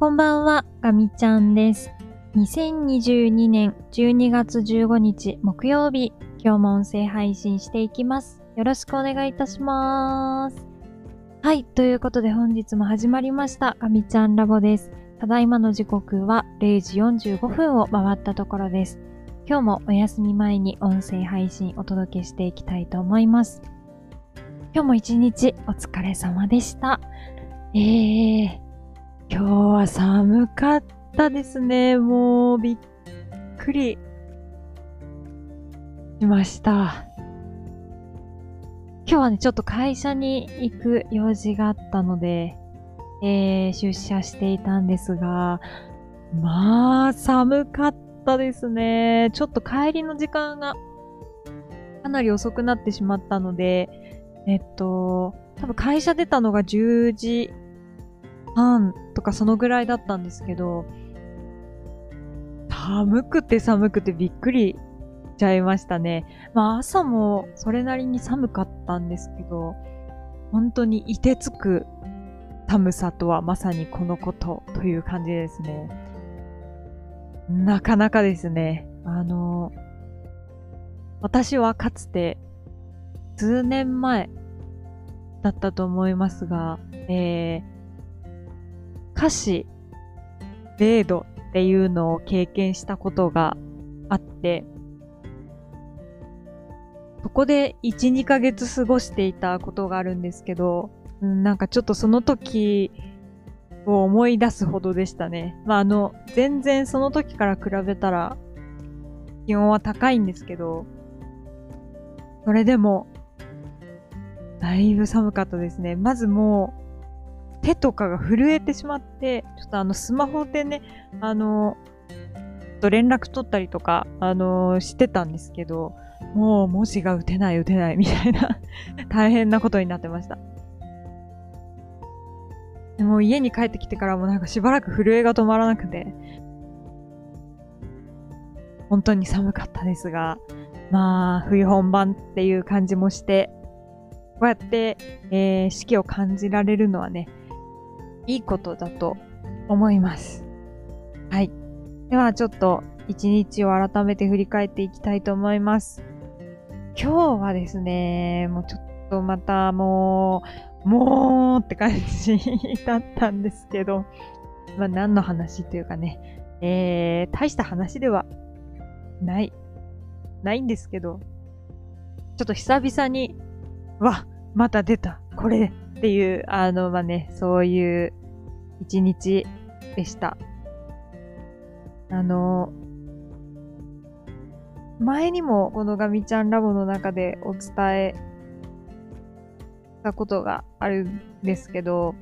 こんばんは、ガミちゃんです。2022年12月15日木曜日、今日も音声配信していきます。よろしくお願いいたします。はい、ということで本日も始まりました、ガミちゃんラボです。ただいまの時刻は0時45分を回ったところです。今日もお休み前に音声配信お届けしていきたいと思います。今日も一日お疲れ様でした。えー、今日は寒かったですね。もうびっくりしました。今日はね、ちょっと会社に行く用事があったので、えー、出社していたんですが、まあ、寒かったですね。ちょっと帰りの時間がかなり遅くなってしまったので、えっと、多分会社出たのが10時半とかそのぐらいだったんですけど、寒くて寒くてびっくりしちゃいましたね。まあ朝もそれなりに寒かったんですけど、本当に凍てつく寒さとはまさにこのことという感じですね。なかなかですね。あの、私はかつて数年前だったと思いますが、えー、歌詞0度っていうのを経験したことがあって、そこで1、2ヶ月過ごしていたことがあるんですけど、なんかちょっとその時を思い出すほどでしたね。まあ、あの、全然その時から比べたら気温は高いんですけど、それでも、だいぶ寒かったですね。まずもう、手とかが震えてしまって、ちょっとあの、スマホでね、あの、と連絡取ったりとか、あの、してたんですけど、もう文字が打てない打てないみたいな 大変なことになってました。でも家に帰ってきてからもなんかしばらく震えが止まらなくて、本当に寒かったですが、まあ、冬本番っていう感じもして、こうやって、えー、四季を感じられるのはね、いいことだと思います。はい。では、ちょっと一日を改めて振り返っていきたいと思います。今日はですね、もうちょっとまたもう、もうって感じだったんですけど、まあ何の話というかね、えー、大した話ではない、ないんですけど、ちょっと久々に、わ、また出た、これっていう、あの、まあね、そういう一日でした。あの、前にもこのガミちゃんラボの中でお伝えしたことがあるんですけど、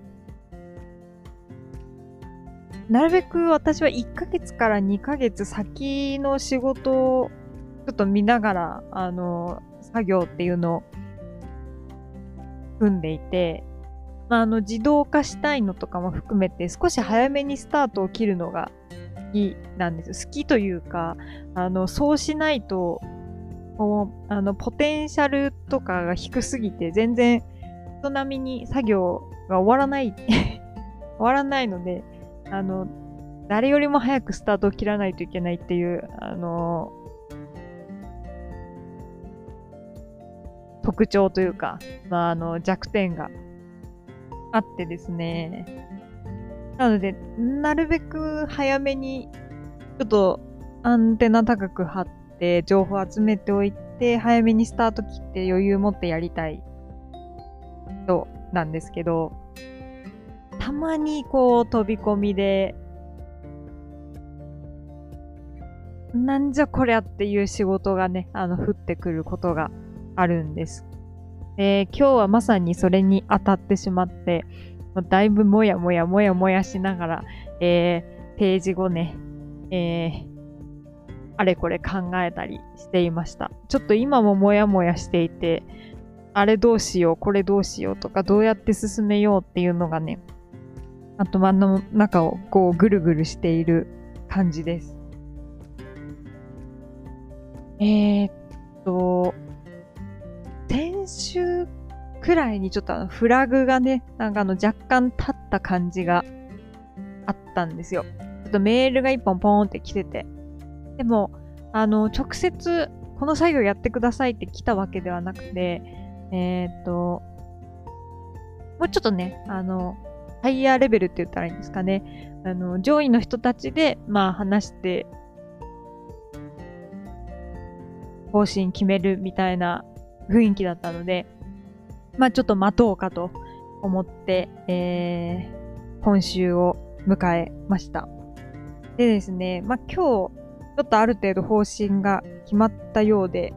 なるべく私は1ヶ月から2ヶ月先の仕事をちょっと見ながら、あの、作業っていうのを組んでいて、まあ、あの、自動化したいのとかも含めて少し早めにスタートを切るのが好きなんです。好きというか、あの、そうしないと、もう、あの、ポテンシャルとかが低すぎて、全然、人並みに作業が終わらない 終わらないので、あの、誰よりも早くスタートを切らないといけないっていう、あの、特徴というか、まあ、あの、弱点があってですね。なので、なるべく早めに、ちょっとアンテナ高く張って、情報集めておいて、早めにスタート切って余裕持ってやりたい人なんですけど、たまにこう飛び込みで、なんじゃこりゃっていう仕事がね、あの、降ってくることがあるんです。で、今日はまさにそれに当たってしまって、だいぶもやもやもやもやしながら、えー、ページ後ね、えー、あれこれ考えたりしていました。ちょっと今ももやもやしていて、あれどうしよう、これどうしようとか、どうやって進めようっていうのがね、頭の中をこうぐるぐるしている感じです。えー、っと、先週くらいにちょっとあのフラグがね、なんかあの若干立った感じがあったんですよ。ちょっとメールが一本ポーンって来てて。でも、あの、直接この作業やってくださいって来たわけではなくて、えー、っと、もうちょっとね、あの、ハイヤーレベルって言ったらいいんですかね。あの、上位の人たちで、まあ話して、方針決めるみたいな雰囲気だったので、まあちょっと待とうかと思って、えー、今週を迎えました。でですね、まあ今日、ちょっとある程度方針が決まったようで、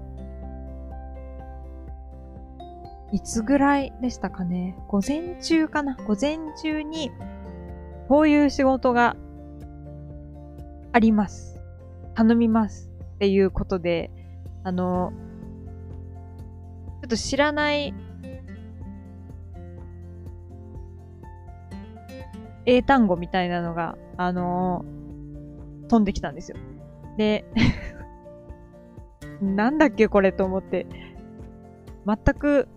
いつぐらいでしたかね？午前中かな？午前中に、こういう仕事があります。頼みます。っていうことで、あの、と知らない。英単語みたいなのが、あのー、飛んできたんですよ。で、なんだっけこれと思って、全く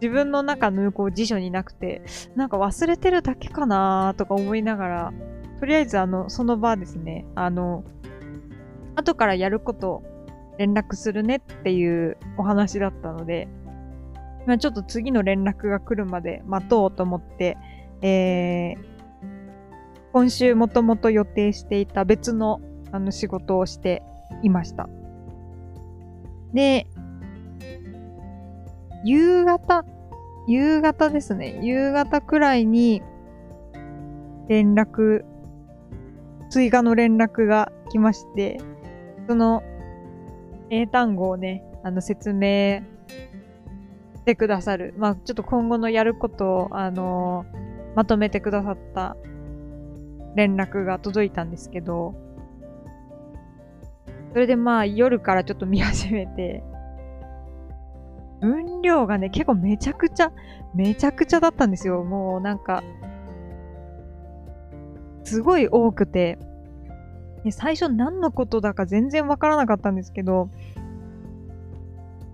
自分の中のこう辞書になくて、なんか忘れてるだけかなとか思いながら、とりあえずあの、その場ですね、あの、後からやること連絡するねっていうお話だったので、まあ、ちょっと次の連絡が来るまで待とうと思って、えー、今週もともと予定していた別のあの仕事をしていました。で、夕方、夕方ですね。夕方くらいに連絡、追加の連絡が来まして、その英単語をね、あの、説明てくださる。まあ、ちょっと今後のやることを、あのー、まとめてくださった連絡が届いたんですけど、それでまあ、夜からちょっと見始めて、分量がね、結構めちゃくちゃ、めちゃくちゃだったんですよ。もうなんか、すごい多くて、最初何のことだか全然わからなかったんですけど、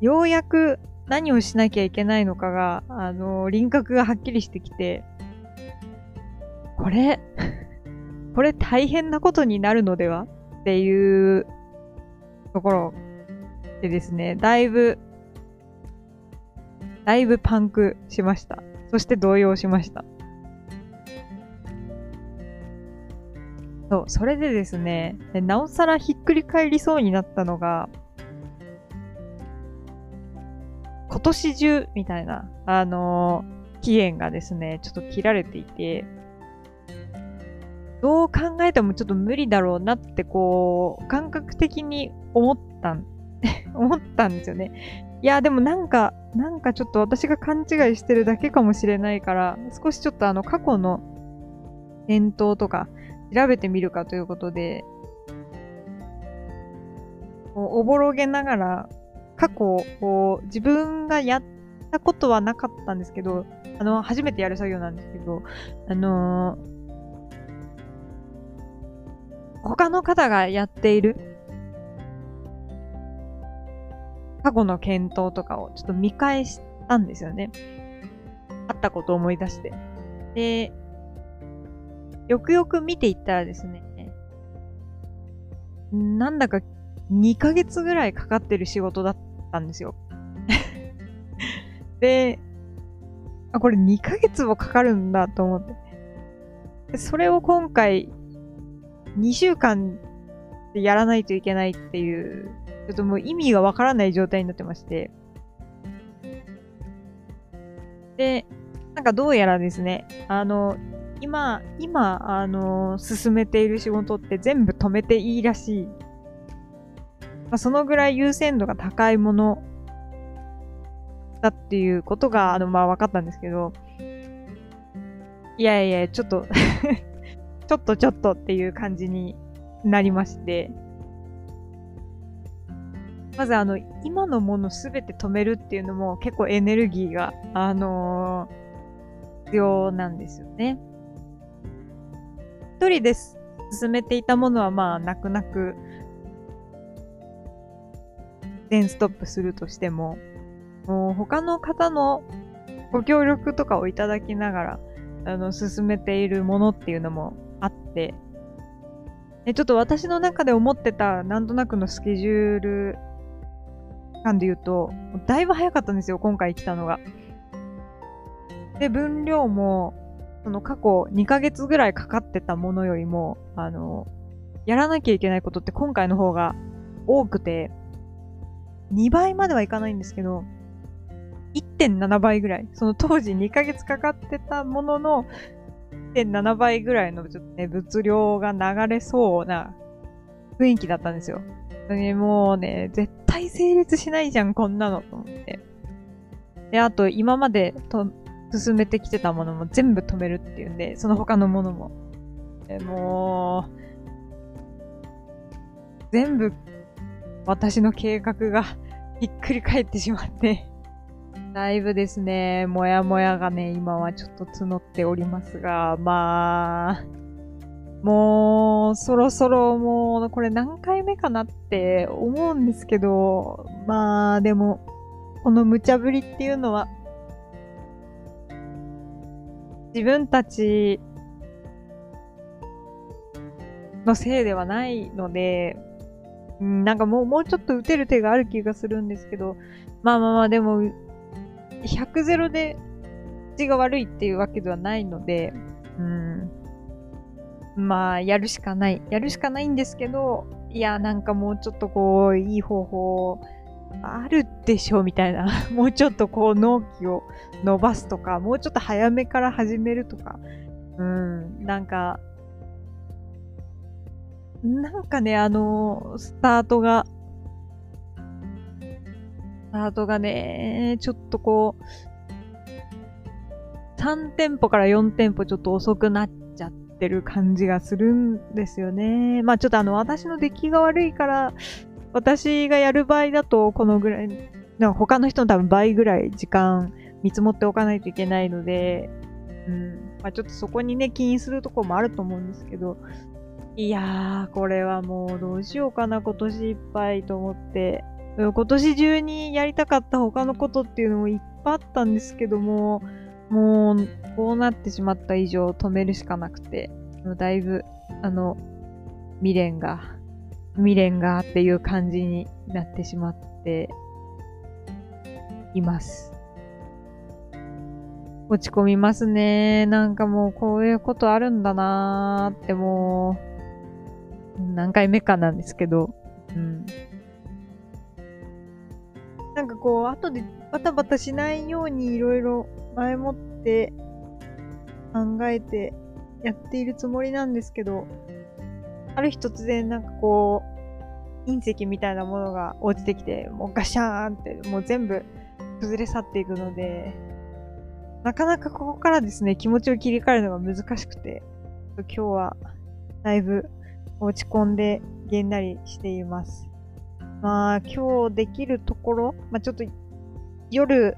ようやく何をしなきゃいけないのかが、あの、輪郭がはっきりしてきて、これ、これ大変なことになるのでは？っていうところでですね、だいぶ、だいぶパンクしました。そして動揺しました。そう、それでですね、なおさらひっくり返りそうになったのが、今年中みたいな、あのー、期限がですね、ちょっと切られていて、どう考えてもちょっと無理だろうなってこう、感覚的に思ったん、思ったんですよね。いや、でもなんか、なんかちょっと私が勘違いしてるだけかもしれないから、少しちょっとあの過去の伝統とか、調べてみるかということで、おぼろげながら、過去、こう、自分がやったことはなかったんですけど、あの、初めてやる作業なんですけど、あのー、他の方がやっている過去の検討とかをちょっと見返したんですよね。あったことを思い出して。で、よくよく見ていったらですね、なんだか2ヶ月ぐらいかかってる仕事だったたんですよ。で、あ、これ2ヶ月もかかるんだと思って。それを今回、2週間でやらないといけないっていう、ちょっともう意味がわからない状態になってまして。で、なんかどうやらですね、あの、今、今、あの、進めている仕事って全部止めていいらしい。まあ、そのぐらい優先度が高いものだっていうことが、あの、まあ、分かったんですけど、いやいや、ちょっと ちょっとちょっとっていう感じになりまして、まずあの、今のものすべて止めるっていうのも結構エネルギーが、あのー、必要なんですよね。一人で進めていたものはまあ泣く泣く全ストップするとしても、もう他の方のご協力とかをいただきながら、あの、進めているものっていうのもあって、えちょっと私の中で思ってたなんとなくのスケジュール感で言うと、だいぶ早かったんですよ、今回来たのが。で、分量も、その過去2ヶ月ぐらいかかってたものよりも、あの、やらなきゃいけないことって今回の方が多くて、2倍まではいかないんですけど、1.7倍ぐらい。その当時2ヶ月かかってたものの1.7倍ぐらいのちょっとね、物量が流れそうな雰囲気だったんですよ。でもうね、絶対成立しないじゃん、こんなの、と思って。で、あと、今までと進めてきてたものも全部止めるっていうんで、その他のものも。でもう、全部私の計画が ひっくり返ってしまって、だいぶですね、もやもやがね、今はちょっと募っておりますが、まあ、もう、そろそろもう、これ何回目かなって思うんですけど、まあ、でも、この無茶ぶりっていうのは、自分たちのせいではないので、うん、なんかもう、もうちょっと打てる手がある気がするんですけど、まあまあまあ、でも、100ゼロで字が悪いっていうわけではないので、うん。まあ、やるしかない。やるしかないんですけど、いや、なんかもうちょっとこう、いい方法、あるでしょみたいな。もうちょっとこう、納期を伸ばすとか、もうちょっと早めから始めるとか。うん、なんか、なんかね、あの、スタートが、スタートがね、ちょっとこう、3店舗から4店舗ちょっと遅くなっちゃってる感じがするんですよね。まあちょっとあの、私の出来が悪いから、私がやる場合だとこのぐらい、なんか他の人の多分倍ぐらい時間見積もっておかないといけないので、うん。まあちょっとそこにね、起因するところもあると思うんですけど、いやー、これはもうどうしようかな、今年いっぱいと思って。今年中にやりたかった他のことっていうのもいっぱいあったんですけども、もう、こうなってしまった以上止めるしかなくて、だいぶ、あの、未練が、未練がっていう感じになってしまっています。落ち込みますね。なんかもうこういうことあるんだなーってもう、何回目かなんですけど、うん。なんかこう、後でバタバタしないようにいろいろ前もって考えてやっているつもりなんですけど、ある日突然なんかこう、隕石みたいなものが落ちてきて、もうガシャーンってもう全部崩れ去っていくので、なかなかここからですね、気持ちを切り替えるのが難しくて、今日はだいぶ落ち込んでげんなりしています。まあ今日できるところ、まあちょっと夜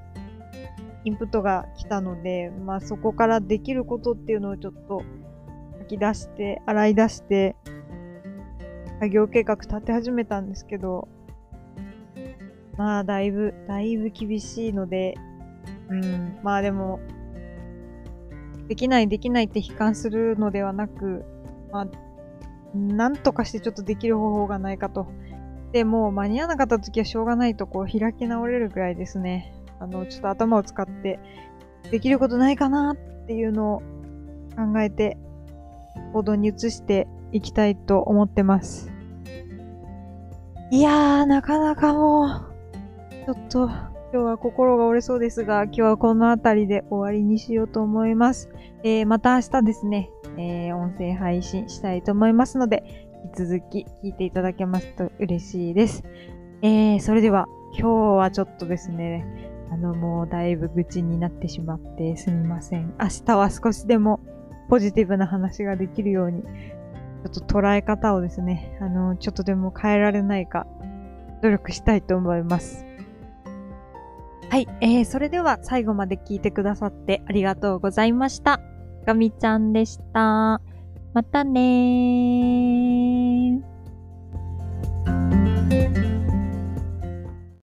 インプットが来たので、まあそこからできることっていうのをちょっと書き出して、洗い出して、作業計画立て始めたんですけど、まあだいぶ、だいぶ厳しいので、うん、まあでも、できないできないって悲観するのではなく、まあ、なんとかしてちょっとできる方法がないかと。で、も間に合わなかった時はしょうがないとこう開き直れるぐらいですね。あの、ちょっと頭を使って、できることないかなっていうのを考えて、行動に移していきたいと思ってます。いやー、なかなかもう、ちょっと、今日は心が折れそうですが、今日はこの辺りで終わりにしようと思います。えー、また明日ですね、えー、音声配信したいと思いますので、引き続き聞いていただけますと嬉しいです。えー、それでは、今日はちょっとですね、あの、もうだいぶ愚痴になってしまってすみません。明日は少しでもポジティブな話ができるように、ちょっと捉え方をですね、あの、ちょっとでも変えられないか、努力したいと思います。はい、えー、それでは最後まで聞いてくださってありがとうございました。ガミちゃんでした。またねー。